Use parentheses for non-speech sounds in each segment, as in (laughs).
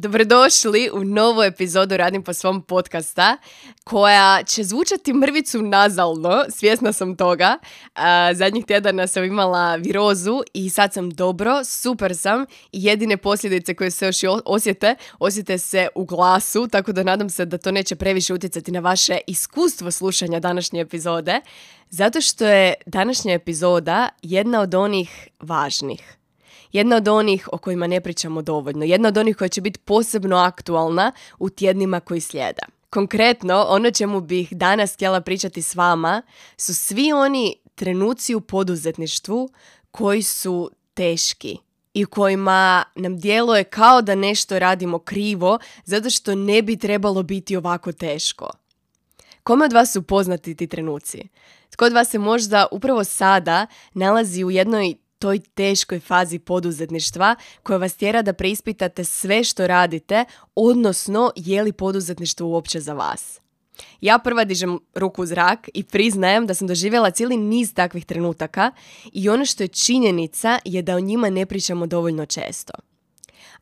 Dobrodošli u novu epizodu Radim po svom podcasta koja će zvučati mrvicu nazalno, svjesna sam toga. zadnjih tjedana sam imala virozu i sad sam dobro, super sam jedine posljedice koje se još osjete, osjete se u glasu, tako da nadam se da to neće previše utjecati na vaše iskustvo slušanja današnje epizode, zato što je današnja epizoda jedna od onih važnih jedna od onih o kojima ne pričamo dovoljno, jedna od onih koja će biti posebno aktualna u tjednima koji slijede. Konkretno, ono čemu bih danas htjela pričati s vama su svi oni trenuci u poduzetništvu koji su teški i kojima nam djeluje kao da nešto radimo krivo zato što ne bi trebalo biti ovako teško. Kome od vas su poznati ti trenuci? Tko od vas se možda upravo sada nalazi u jednoj toj teškoj fazi poduzetništva koja vas tjera da preispitate sve što radite, odnosno je li poduzetništvo uopće za vas. Ja prva dižem ruku u zrak i priznajem da sam doživjela cijeli niz takvih trenutaka i ono što je činjenica je da o njima ne pričamo dovoljno često.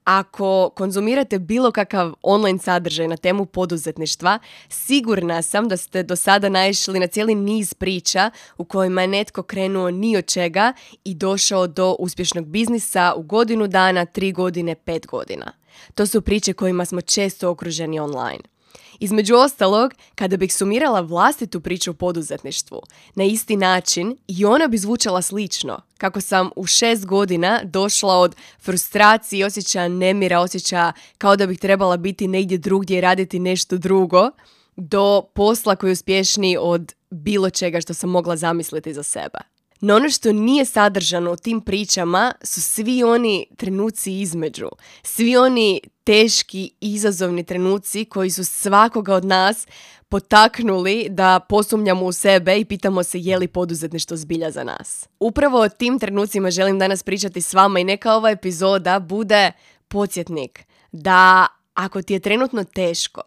Ako konzumirate bilo kakav online sadržaj na temu poduzetništva, sigurna sam da ste do sada naišli na cijeli niz priča u kojima je netko krenuo ni od čega i došao do uspješnog biznisa u godinu dana, tri godine, pet godina. To su priče kojima smo često okruženi online. Između ostalog, kada bih sumirala vlastitu priču o poduzetništvu na isti način i ona bi zvučala slično, kako sam u šest godina došla od frustracije, osjećaja nemira, osjećaja kao da bih trebala biti negdje drugdje i raditi nešto drugo, do posla koji je uspješniji od bilo čega što sam mogla zamisliti za sebe. No ono što nije sadržano u tim pričama su svi oni trenuci između. Svi oni teški, izazovni trenuci koji su svakoga od nas potaknuli da posumnjamo u sebe i pitamo se je li poduzetništvo zbilja za nas. Upravo o tim trenucima želim danas pričati s vama i neka ova epizoda bude podsjetnik da ako ti je trenutno teško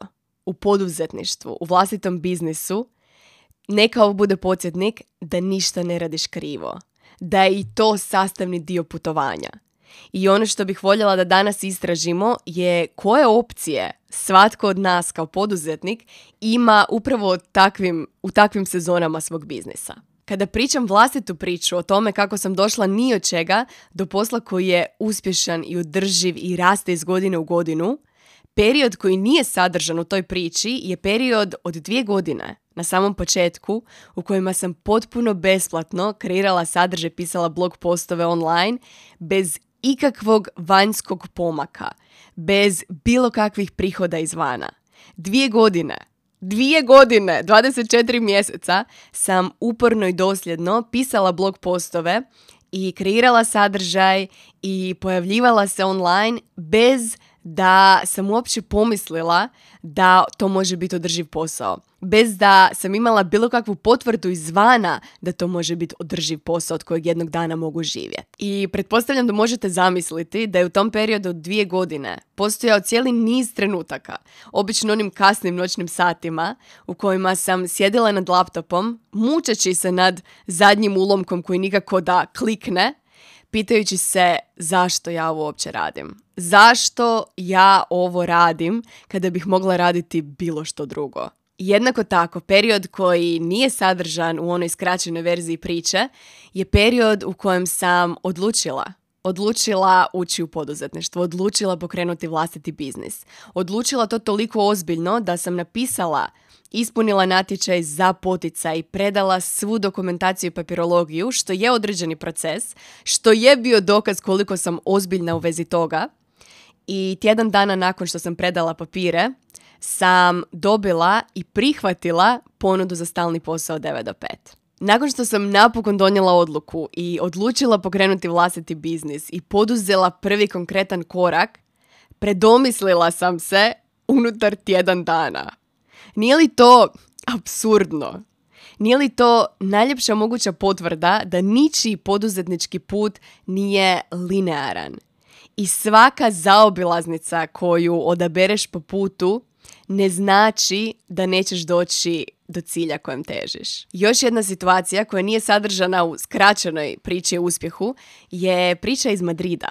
u poduzetništvu, u vlastitom biznisu, neka ovo bude podsjetnik da ništa ne radiš krivo. Da je i to sastavni dio putovanja. I ono što bih voljela da danas istražimo je koje opcije svatko od nas kao poduzetnik ima upravo takvim, u takvim sezonama svog biznisa. Kada pričam vlastitu priču o tome kako sam došla ni od čega do posla koji je uspješan i održiv i raste iz godine u godinu, period koji nije sadržan u toj priči je period od dvije godine na samom početku u kojima sam potpuno besplatno kreirala sadržaj, pisala blog postove online bez ikakvog vanjskog pomaka, bez bilo kakvih prihoda izvana. Dvije godine, dvije godine, 24 mjeseca sam uporno i dosljedno pisala blog postove i kreirala sadržaj i pojavljivala se online bez da sam uopće pomislila da to može biti održiv posao. Bez da sam imala bilo kakvu potvrdu izvana da to može biti održiv posao od kojeg jednog dana mogu živjeti. I pretpostavljam da možete zamisliti da je u tom periodu od dvije godine postojao cijeli niz trenutaka, obično onim kasnim noćnim satima u kojima sam sjedila nad laptopom, mučeći se nad zadnjim ulomkom koji nikako da klikne, pitajući se zašto ja uopće radim. Zašto ja ovo radim kada bih mogla raditi bilo što drugo. Jednako tako, period koji nije sadržan u onoj skraćenoj verziji priče je period u kojem sam odlučila odlučila ući u poduzetništvo, odlučila pokrenuti vlastiti biznis. Odlučila to toliko ozbiljno da sam napisala ispunila natječaj za poticaj, predala svu dokumentaciju i papirologiju, što je određeni proces, što je bio dokaz koliko sam ozbiljna u vezi toga. I tjedan dana nakon što sam predala papire, sam dobila i prihvatila ponudu za stalni posao 9 do 5. Nakon što sam napokon donijela odluku i odlučila pokrenuti vlastiti biznis i poduzela prvi konkretan korak, predomislila sam se unutar tjedan dana. Nije li to absurdno? Nije li to najljepša moguća potvrda da ničiji poduzetnički put nije linearan? I svaka zaobilaznica koju odabereš po putu ne znači da nećeš doći do cilja kojem težiš. Još jedna situacija koja nije sadržana u skraćenoj priči o uspjehu je priča iz Madrida.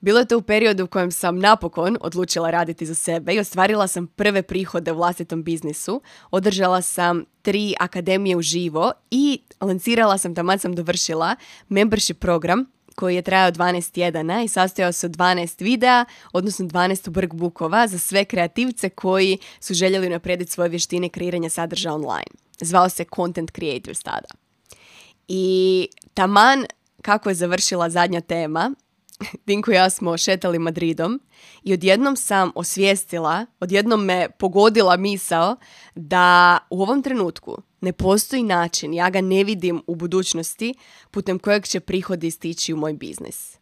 Bilo je to u periodu u kojem sam napokon odlučila raditi za sebe i ostvarila sam prve prihode u vlastitom biznisu. Održala sam tri akademije u živo i lancirala sam, tamo sam dovršila, membership program koji je trajao 12 tjedana i sastojao se od 12 videa, odnosno 12 workbookova za sve kreativce koji su željeli naprijediti svoje vještine kreiranja sadržaja online. Zvao se Content Creators tada. I taman kako je završila zadnja tema, (laughs) Dinko i ja smo šetali Madridom i odjednom sam osvijestila, odjednom me pogodila misao da u ovom trenutku ne postoji način, ja ga ne vidim u budućnosti putem kojeg će prihodi stići u moj biznis.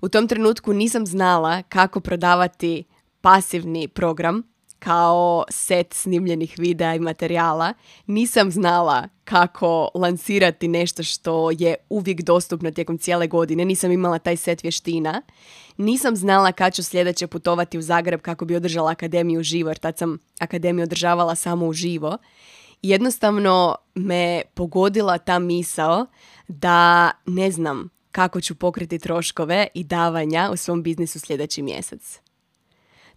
U tom trenutku nisam znala kako prodavati pasivni program kao set snimljenih videa i materijala. Nisam znala kako lansirati nešto što je uvijek dostupno tijekom cijele godine. Nisam imala taj set vještina. Nisam znala kad ću sljedeće putovati u Zagreb kako bi održala akademiju živo, jer tad sam akademiju održavala samo u živo. Jednostavno me pogodila ta misao da ne znam kako ću pokriti troškove i davanja u svom biznisu sljedeći mjesec.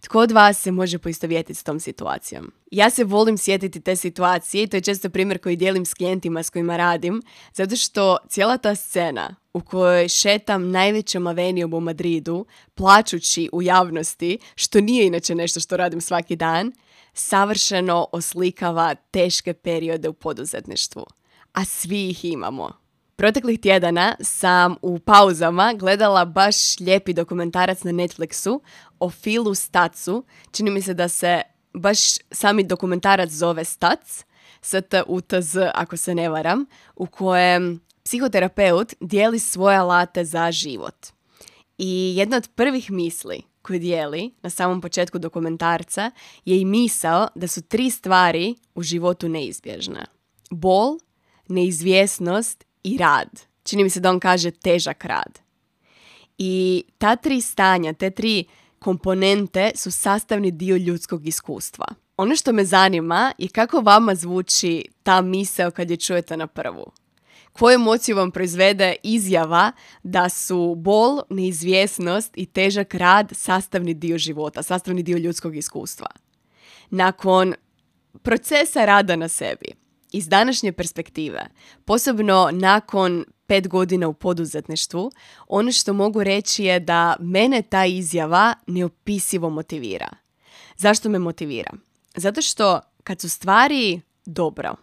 Tko od vas se može poistovjetiti s tom situacijom? Ja se volim sjetiti te situacije i to je često primjer koji dijelim s klijentima s kojima radim, zato što cijela ta scena u kojoj šetam najvećom avenijom u Madridu, plaćući u javnosti, što nije inače nešto što radim svaki dan, savršeno oslikava teške periode u poduzetništvu. A svi ih imamo. Proteklih tjedana sam u pauzama gledala baš lijepi dokumentarac na Netflixu o Filu Stacu. Čini mi se da se baš sami dokumentarac zove Stac, S-T-U-T-Z ako se ne varam, u kojem psihoterapeut dijeli svoje alate za život. I jedna od prvih misli koju dijeli na samom početku dokumentarca je i misao da su tri stvari u životu neizbježne. Bol, neizvjesnost i rad. Čini mi se da on kaže težak rad. I ta tri stanja, te tri komponente su sastavni dio ljudskog iskustva. Ono što me zanima je kako vama zvuči ta misao kad je čujete na prvu. Koju emociju vam proizvede izjava da su bol, neizvjesnost i težak rad sastavni dio života, sastavni dio ljudskog iskustva. Nakon procesa rada na sebi, iz današnje perspektive, posebno nakon pet godina u poduzetništvu, ono što mogu reći je da mene ta izjava neopisivo motivira. Zašto me motivira? Zato što kad su stvari dobro,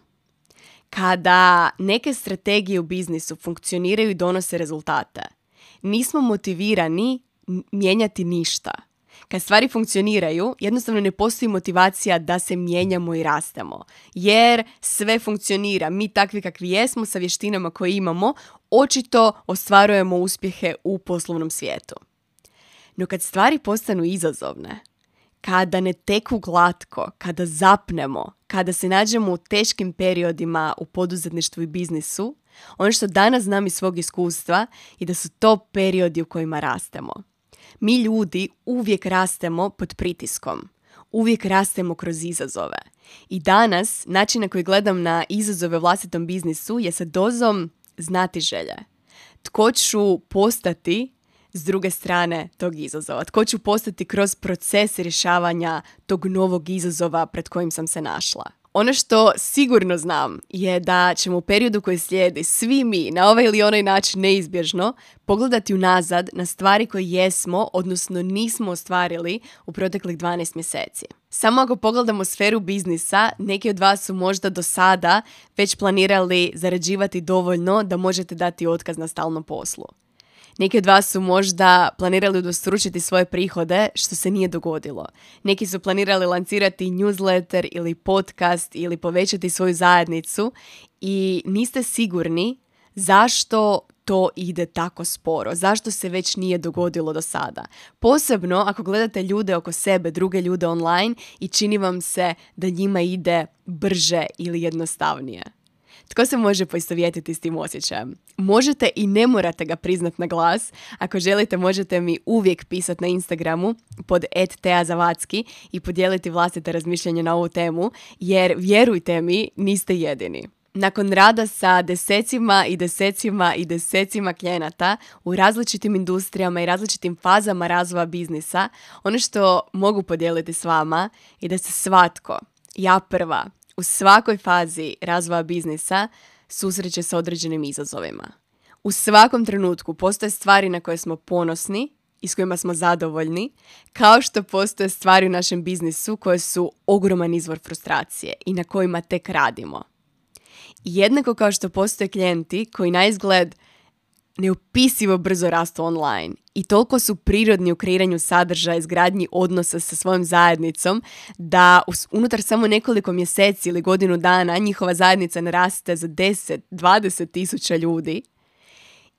kada neke strategije u biznisu funkcioniraju i donose rezultate, nismo motivirani mijenjati ništa kad stvari funkcioniraju, jednostavno ne postoji motivacija da se mijenjamo i rastemo. Jer sve funkcionira. Mi takvi kakvi jesmo sa vještinama koje imamo, očito ostvarujemo uspjehe u poslovnom svijetu. No kad stvari postanu izazovne, kada ne teku glatko, kada zapnemo, kada se nađemo u teškim periodima u poduzetništvu i biznisu, ono što danas znam iz svog iskustva je da su to periodi u kojima rastemo. Mi ljudi uvijek rastemo pod pritiskom. Uvijek rastemo kroz izazove. I danas, način na koji gledam na izazove u vlastitom biznisu je sa dozom znati želje. Tko ću postati s druge strane tog izazova? Tko ću postati kroz proces rješavanja tog novog izazova pred kojim sam se našla? Ono što sigurno znam je da ćemo u periodu koji slijedi svi mi na ovaj ili onaj način neizbježno pogledati unazad na stvari koje jesmo, odnosno nismo ostvarili u proteklih 12 mjeseci. Samo ako pogledamo sferu biznisa, neki od vas su možda do sada već planirali zarađivati dovoljno da možete dati otkaz na stalnom poslu. Neki od vas su možda planirali udostručiti svoje prihode, što se nije dogodilo. Neki su planirali lancirati newsletter ili podcast ili povećati svoju zajednicu i niste sigurni zašto to ide tako sporo? Zašto se već nije dogodilo do sada? Posebno ako gledate ljude oko sebe, druge ljude online i čini vam se da njima ide brže ili jednostavnije. Tko se može poistovjetiti s tim osjećajem? Možete i ne morate ga priznat na glas. Ako želite, možete mi uvijek pisati na Instagramu pod @teazavatski i podijeliti vlastite razmišljanje na ovu temu, jer vjerujte mi, niste jedini. Nakon rada sa desecima i desecima i desecima klijenata u različitim industrijama i različitim fazama razvoja biznisa, ono što mogu podijeliti s vama je da se svatko, ja prva, u svakoj fazi razvoja biznisa susreće sa određenim izazovima. U svakom trenutku postoje stvari na koje smo ponosni i s kojima smo zadovoljni, kao što postoje stvari u našem biznisu koje su ogroman izvor frustracije i na kojima tek radimo. Jednako kao što postoje klijenti koji na izgled neupisivo brzo rastu online i toliko su prirodni u kreiranju sadržaja, izgradnji odnosa sa svojom zajednicom, da unutar samo nekoliko mjeseci ili godinu dana njihova zajednica naraste za 10-20 tisuća ljudi.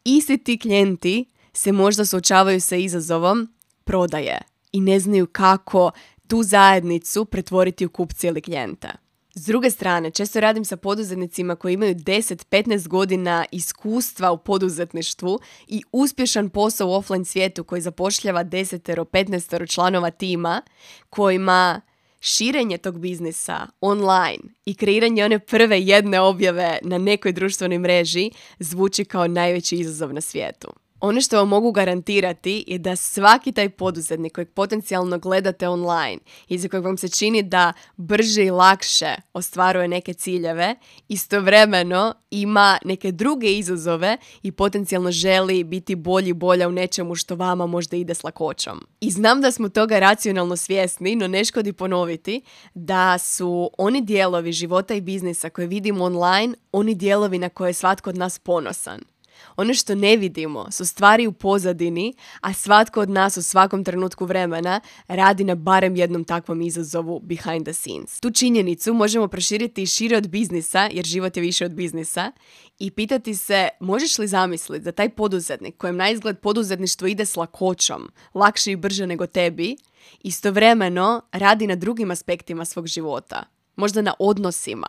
Isti ti klijenti se možda suočavaju sa izazovom prodaje i ne znaju kako tu zajednicu pretvoriti u kupce ili klijenta. S druge strane, često radim sa poduzetnicima koji imaju 10-15 godina iskustva u poduzetništvu i uspješan posao u offline svijetu koji zapošljava 10-15 članova tima kojima širenje tog biznisa online i kreiranje one prve jedne objave na nekoj društvenoj mreži zvuči kao najveći izazov na svijetu. Ono što vam mogu garantirati je da svaki taj poduzetnik kojeg potencijalno gledate online i za kojeg vam se čini da brže i lakše ostvaruje neke ciljeve, istovremeno ima neke druge izazove i potencijalno želi biti bolji bolja u nečemu što vama možda ide s lakoćom. I znam da smo toga racionalno svjesni, no ne škodi ponoviti da su oni dijelovi života i biznisa koje vidimo online, oni dijelovi na koje je svatko od nas ponosan. Ono što ne vidimo su stvari u pozadini, a svatko od nas u svakom trenutku vremena radi na barem jednom takvom izazovu behind the scenes. Tu činjenicu možemo proširiti i šire od biznisa, jer život je više od biznisa, i pitati se možeš li zamisliti da taj poduzetnik kojem na izgled poduzetništvo ide s lakoćom, lakše i brže nego tebi, istovremeno radi na drugim aspektima svog života, možda na odnosima,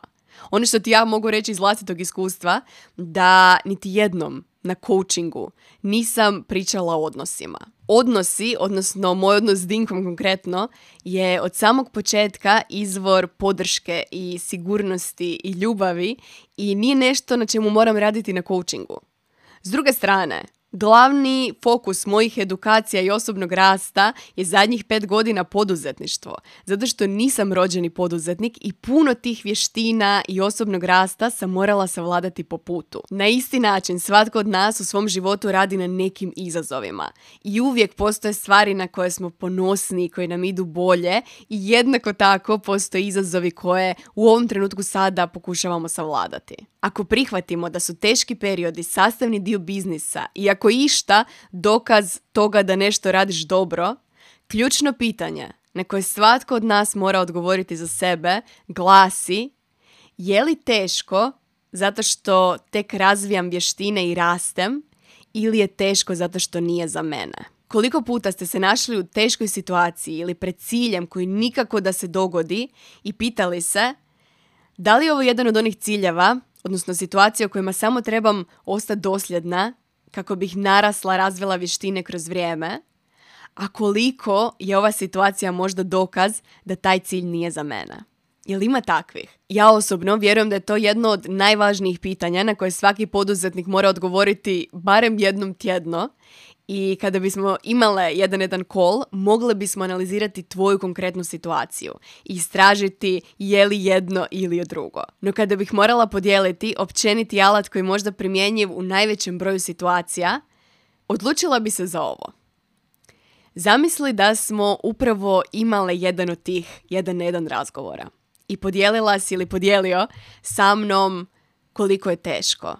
ono što ti ja mogu reći iz vlastitog iskustva, da niti jednom na coachingu nisam pričala o odnosima. Odnosi, odnosno moj odnos s Dinkom konkretno, je od samog početka izvor podrške i sigurnosti i ljubavi i nije nešto na čemu moram raditi na coachingu. S druge strane, Glavni fokus mojih edukacija i osobnog rasta je zadnjih pet godina poduzetništvo, zato što nisam rođeni poduzetnik i puno tih vještina i osobnog rasta sam morala savladati po putu. Na isti način svatko od nas u svom životu radi na nekim izazovima i uvijek postoje stvari na koje smo ponosni i koje nam idu bolje i jednako tako postoje izazovi koje u ovom trenutku sada pokušavamo savladati. Ako prihvatimo da su teški periodi sastavni dio biznisa i ako išta dokaz toga da nešto radiš dobro, ključno pitanje na koje svatko od nas mora odgovoriti za sebe glasi je li teško zato što tek razvijam vještine i rastem ili je teško zato što nije za mene. Koliko puta ste se našli u teškoj situaciji ili pred ciljem koji nikako da se dogodi i pitali se da li je ovo jedan od onih ciljeva odnosno situacije u kojima samo trebam ostati dosljedna kako bih narasla, razvila vještine kroz vrijeme, a koliko je ova situacija možda dokaz da taj cilj nije za mene. Jel ima takvih? Ja osobno vjerujem da je to jedno od najvažnijih pitanja na koje svaki poduzetnik mora odgovoriti barem jednom tjedno i kada bismo imale jedan jedan call, mogle bismo analizirati tvoju konkretnu situaciju i istražiti je li jedno ili drugo. No kada bih morala podijeliti općeniti alat koji možda primjenjiv u najvećem broju situacija, odlučila bi se za ovo. Zamisli da smo upravo imale jedan od tih jedan na jedan razgovora i podijelila si ili podijelio sa mnom koliko je teško,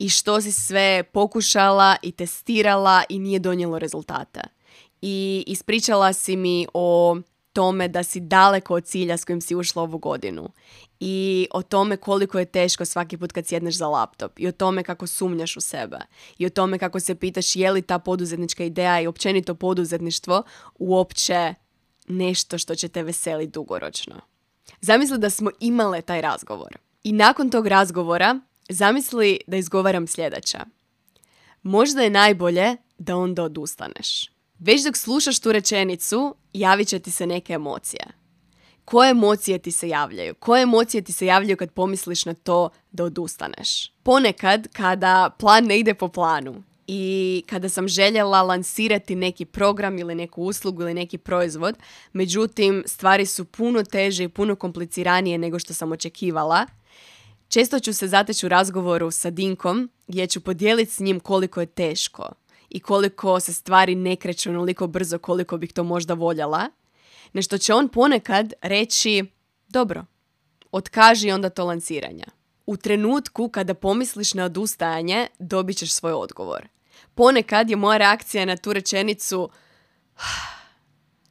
i što si sve pokušala i testirala i nije donijelo rezultata. I ispričala si mi o tome da si daleko od cilja s kojim si ušla ovu godinu i o tome koliko je teško svaki put kad sjedneš za laptop i o tome kako sumnjaš u sebe i o tome kako se pitaš je li ta poduzetnička ideja i općenito poduzetništvo uopće nešto što će te veseliti dugoročno. Zamisli da smo imale taj razgovor. I nakon tog razgovora zamisli da izgovaram sljedeća. Možda je najbolje da onda odustaneš. Već dok slušaš tu rečenicu, javit će ti se neke emocije. Koje emocije ti se javljaju? Koje emocije ti se javljaju kad pomisliš na to da odustaneš? Ponekad, kada plan ne ide po planu i kada sam željela lansirati neki program ili neku uslugu ili neki proizvod, međutim, stvari su puno teže i puno kompliciranije nego što sam očekivala, često ću se zateći u razgovoru sa Dinkom gdje ću podijeliti s njim koliko je teško i koliko se stvari ne kreću onoliko brzo koliko bih to možda voljela, nešto će on ponekad reći, dobro, otkaži onda to lanciranja. U trenutku kada pomisliš na odustajanje, dobit ćeš svoj odgovor. Ponekad je moja reakcija na tu rečenicu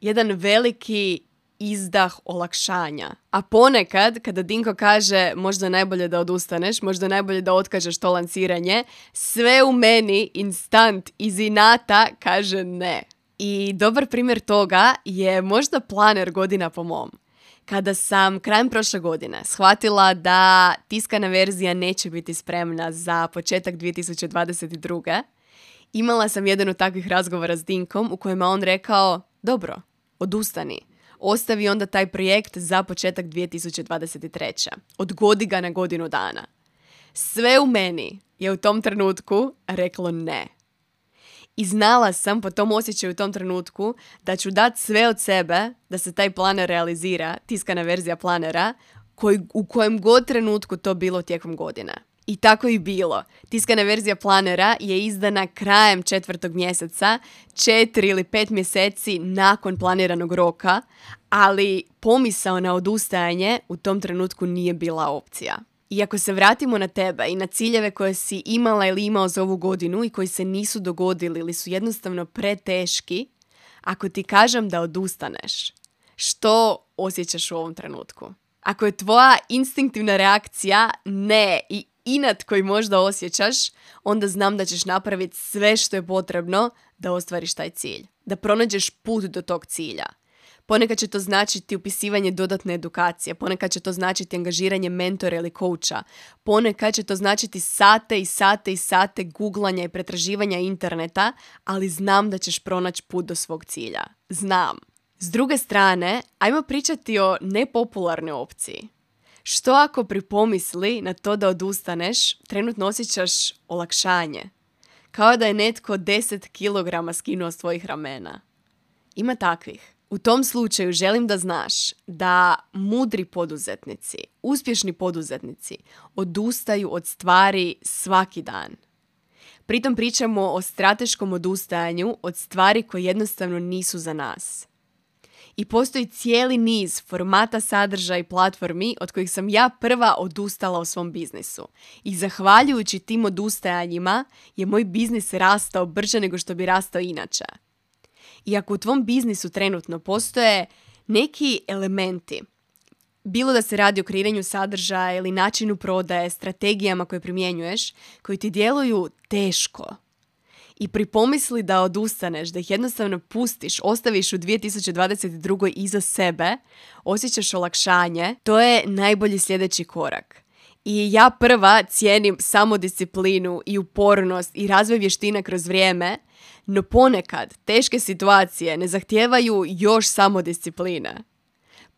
jedan veliki izdah olakšanja. A ponekad, kada Dinko kaže možda najbolje da odustaneš, možda najbolje da otkažeš to lanciranje, sve u meni instant iz inata kaže ne. I dobar primjer toga je možda planer godina po mom. Kada sam krajem prošle godine shvatila da tiskana verzija neće biti spremna za početak 2022. Imala sam jedan od takvih razgovora s Dinkom u kojima on rekao, dobro, odustani ostavi onda taj projekt za početak 2023. Odgodi ga na godinu dana. Sve u meni je u tom trenutku reklo ne. I znala sam po tom osjećaju u tom trenutku da ću dati sve od sebe da se taj planer realizira, tiskana verzija planera, koji, u kojem god trenutku to bilo tijekom godine. I tako i bilo. Tiskana verzija planera je izdana krajem četvrtog mjeseca, četiri ili pet mjeseci nakon planiranog roka, ali pomisao na odustajanje u tom trenutku nije bila opcija. I ako se vratimo na tebe i na ciljeve koje si imala ili imao za ovu godinu i koji se nisu dogodili ili su jednostavno preteški, ako ti kažem da odustaneš, što osjećaš u ovom trenutku? Ako je tvoja instinktivna reakcija ne i inat koji možda osjećaš, onda znam da ćeš napraviti sve što je potrebno da ostvariš taj cilj. Da pronađeš put do tog cilja. Ponekad će to značiti upisivanje dodatne edukacije, ponekad će to značiti angažiranje mentora ili kouča, ponekad će to značiti sate i sate i sate googlanja i pretraživanja interneta, ali znam da ćeš pronaći put do svog cilja. Znam. S druge strane, ajmo pričati o nepopularnoj opciji. Što ako pripomisli na to da odustaneš, trenutno osjećaš olakšanje? Kao da je netko 10 kg skinuo s tvojih ramena. Ima takvih. U tom slučaju želim da znaš da mudri poduzetnici, uspješni poduzetnici odustaju od stvari svaki dan. Pritom pričamo o strateškom odustajanju od stvari koje jednostavno nisu za nas i postoji cijeli niz formata sadržaja i platformi od kojih sam ja prva odustala u svom biznisu. I zahvaljujući tim odustajanjima je moj biznis rastao brže nego što bi rastao inače. I ako u tvom biznisu trenutno postoje neki elementi, bilo da se radi o kreiranju sadržaja ili načinu prodaje, strategijama koje primjenjuješ, koji ti djeluju teško, i pripomisli da odustaneš, da ih jednostavno pustiš, ostaviš u 2022. iza sebe, osjećaš olakšanje, to je najbolji sljedeći korak. I ja prva cijenim samodisciplinu i upornost i razvoj vještina kroz vrijeme, no ponekad teške situacije ne zahtijevaju još samodiscipline.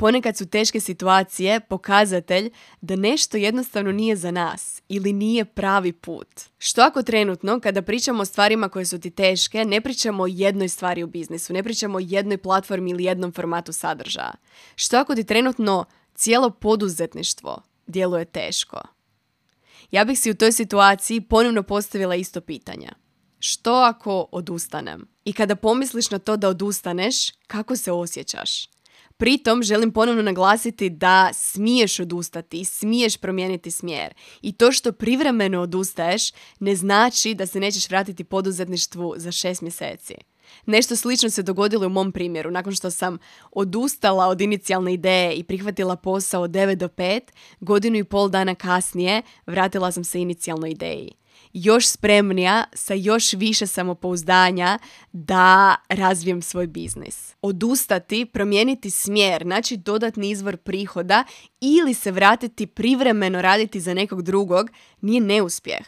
Ponekad su teške situacije pokazatelj da nešto jednostavno nije za nas ili nije pravi put. Što ako trenutno, kada pričamo o stvarima koje su ti teške, ne pričamo o jednoj stvari u biznisu, ne pričamo o jednoj platformi ili jednom formatu sadržaja? Što ako ti trenutno cijelo poduzetništvo djeluje teško? Ja bih si u toj situaciji ponovno postavila isto pitanje. Što ako odustanem? I kada pomisliš na to da odustaneš, kako se osjećaš? Pritom želim ponovno naglasiti da smiješ odustati, smiješ promijeniti smjer. I to što privremeno odustaješ ne znači da se nećeš vratiti poduzetništvu za šest mjeseci. Nešto slično se dogodilo u mom primjeru. Nakon što sam odustala od inicijalne ideje i prihvatila posao od 9 do 5, godinu i pol dana kasnije vratila sam se inicijalnoj ideji. Još spremnija, sa još više samopouzdanja da razvijem svoj biznis. Odustati, promijeniti smjer, naći dodatni izvor prihoda ili se vratiti privremeno raditi za nekog drugog nije neuspjeh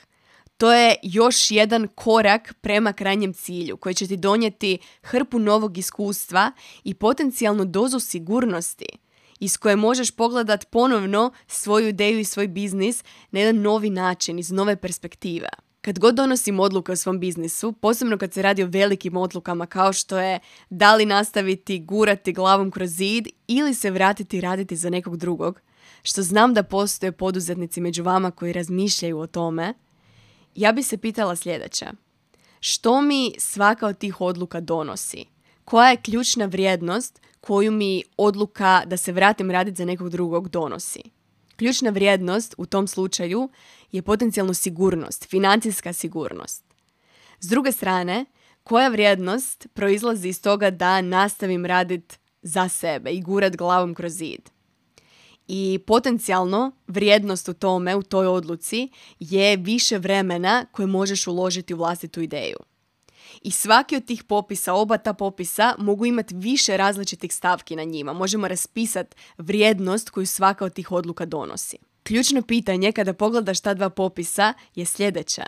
to je još jedan korak prema krajnjem cilju koji će ti donijeti hrpu novog iskustva i potencijalnu dozu sigurnosti iz koje možeš pogledat ponovno svoju ideju i svoj biznis na jedan novi način, iz nove perspektive. Kad god donosim odluke o svom biznisu, posebno kad se radi o velikim odlukama kao što je da li nastaviti gurati glavom kroz zid ili se vratiti raditi za nekog drugog, što znam da postoje poduzetnici među vama koji razmišljaju o tome, ja bi se pitala sljedeće. Što mi svaka od tih odluka donosi? Koja je ključna vrijednost koju mi odluka da se vratim raditi za nekog drugog donosi? Ključna vrijednost u tom slučaju je potencijalno sigurnost, financijska sigurnost. S druge strane, koja vrijednost proizlazi iz toga da nastavim raditi za sebe i gurat glavom kroz zid? I potencijalno vrijednost u tome, u toj odluci, je više vremena koje možeš uložiti u vlastitu ideju. I svaki od tih popisa, oba ta popisa, mogu imati više različitih stavki na njima. Možemo raspisati vrijednost koju svaka od tih odluka donosi. Ključno pitanje kada pogledaš ta dva popisa je sljedeće.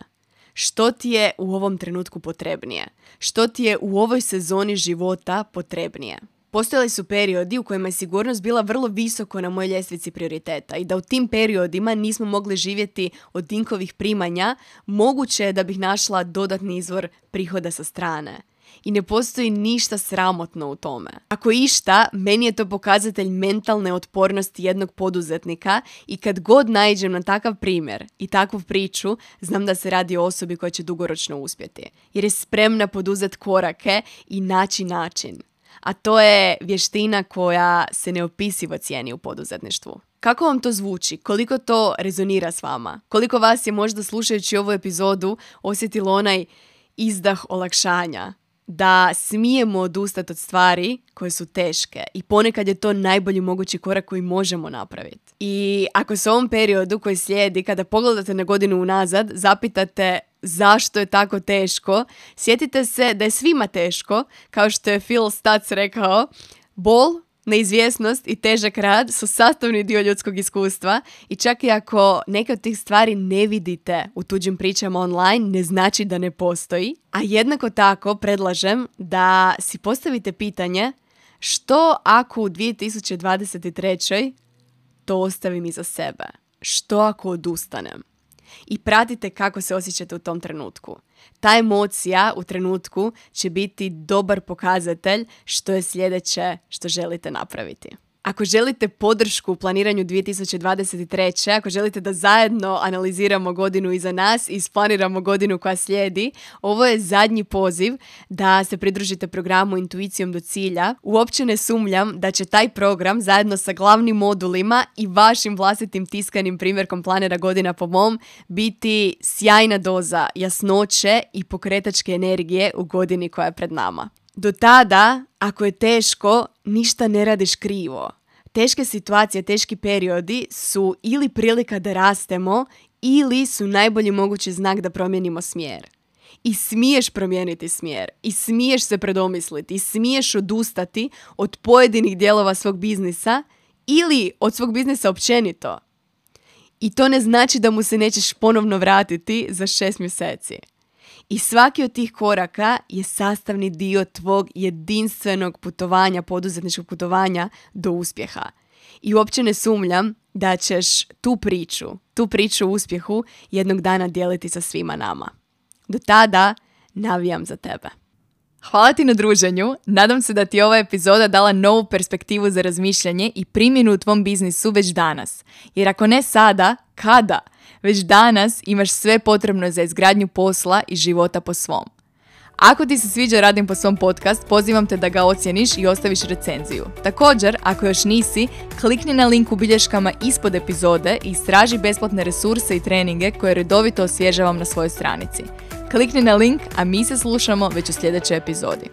Što ti je u ovom trenutku potrebnije? Što ti je u ovoj sezoni života potrebnije? Postojali su periodi u kojima je sigurnost bila vrlo visoko na mojoj ljestvici prioriteta i da u tim periodima nismo mogli živjeti od dinkovih primanja, moguće je da bih našla dodatni izvor prihoda sa strane. I ne postoji ništa sramotno u tome. Ako išta, meni je to pokazatelj mentalne otpornosti jednog poduzetnika i kad god naiđem na takav primjer i takvu priču, znam da se radi o osobi koja će dugoročno uspjeti. Jer je spremna poduzeti korake i naći način a to je vještina koja se neopisivo cijeni u poduzetništvu. Kako vam to zvuči? Koliko to rezonira s vama? Koliko vas je možda slušajući ovu epizodu osjetilo onaj izdah olakšanja? Da smijemo odustati od stvari koje su teške i ponekad je to najbolji mogući korak koji možemo napraviti. I ako se u ovom periodu koji slijedi, kada pogledate na godinu unazad, zapitate zašto je tako teško, sjetite se da je svima teško, kao što je Phil Stutz rekao, bol, neizvjesnost i težak rad su sastavni dio ljudskog iskustva i čak i ako neke od tih stvari ne vidite u tuđim pričama online, ne znači da ne postoji. A jednako tako predlažem da si postavite pitanje što ako u 2023. to ostavim iza sebe? Što ako odustanem? I pratite kako se osjećate u tom trenutku. Ta emocija u trenutku će biti dobar pokazatelj što je sljedeće što želite napraviti. Ako želite podršku u planiranju 2023. Ako želite da zajedno analiziramo godinu iza nas i isplaniramo godinu koja slijedi, ovo je zadnji poziv da se pridružite programu Intuicijom do cilja. Uopće ne sumljam da će taj program zajedno sa glavnim modulima i vašim vlastitim tiskanim primjerkom planera godina po mom biti sjajna doza jasnoće i pokretačke energije u godini koja je pred nama. Do tada, ako je teško, ništa ne radiš krivo. Teške situacije, teški periodi su ili prilika da rastemo ili su najbolji mogući znak da promijenimo smjer. I smiješ promijeniti smjer, i smiješ se predomisliti, i smiješ odustati od pojedinih dijelova svog biznisa ili od svog biznisa općenito. I to ne znači da mu se nećeš ponovno vratiti za šest mjeseci. I svaki od tih koraka je sastavni dio tvog jedinstvenog putovanja, poduzetničkog putovanja do uspjeha. I uopće ne sumljam da ćeš tu priču, tu priču o uspjehu jednog dana dijeliti sa svima nama. Do tada navijam za tebe. Hvala ti na druženju. Nadam se da ti je ova epizoda dala novu perspektivu za razmišljanje i primjenu u tvom biznisu već danas. Jer ako ne sada, kada? Već danas imaš sve potrebno za izgradnju posla i života po svom. Ako ti se sviđa Radim po svom podcast, pozivam te da ga ocjeniš i ostaviš recenziju. Također, ako još nisi, klikni na link u bilješkama ispod epizode i istraži besplatne resurse i treninge koje redovito osvježavam na svojoj stranici. Klikni na link, a mi se slušamo već u sljedećoj epizodi.